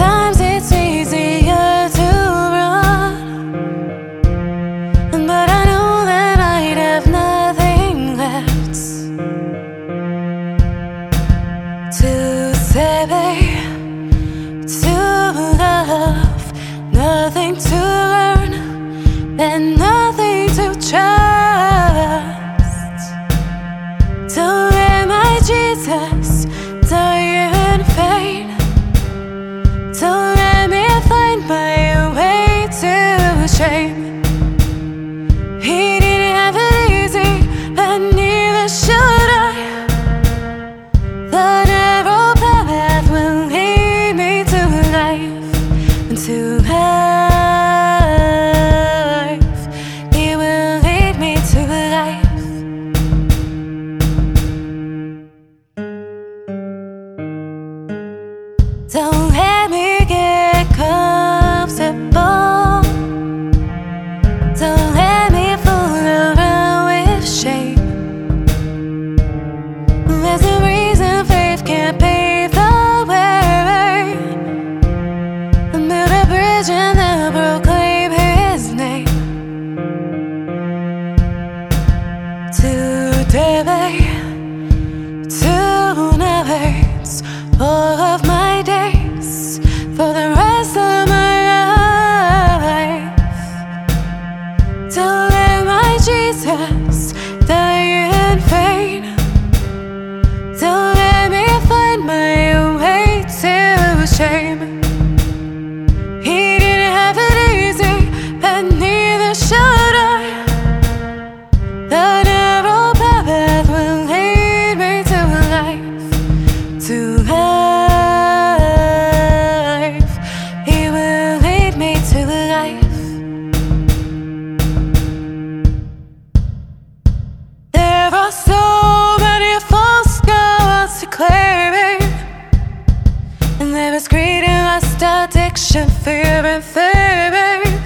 Sometimes it's easier to run, but I know that I'd have nothing left to say, to love, nothing to shame. He didn't have it easy, but neither should I. The narrow path will lead me to life, and to life. Today, There are so many false gods declaring, and there is greed and lust, addiction, fear, and.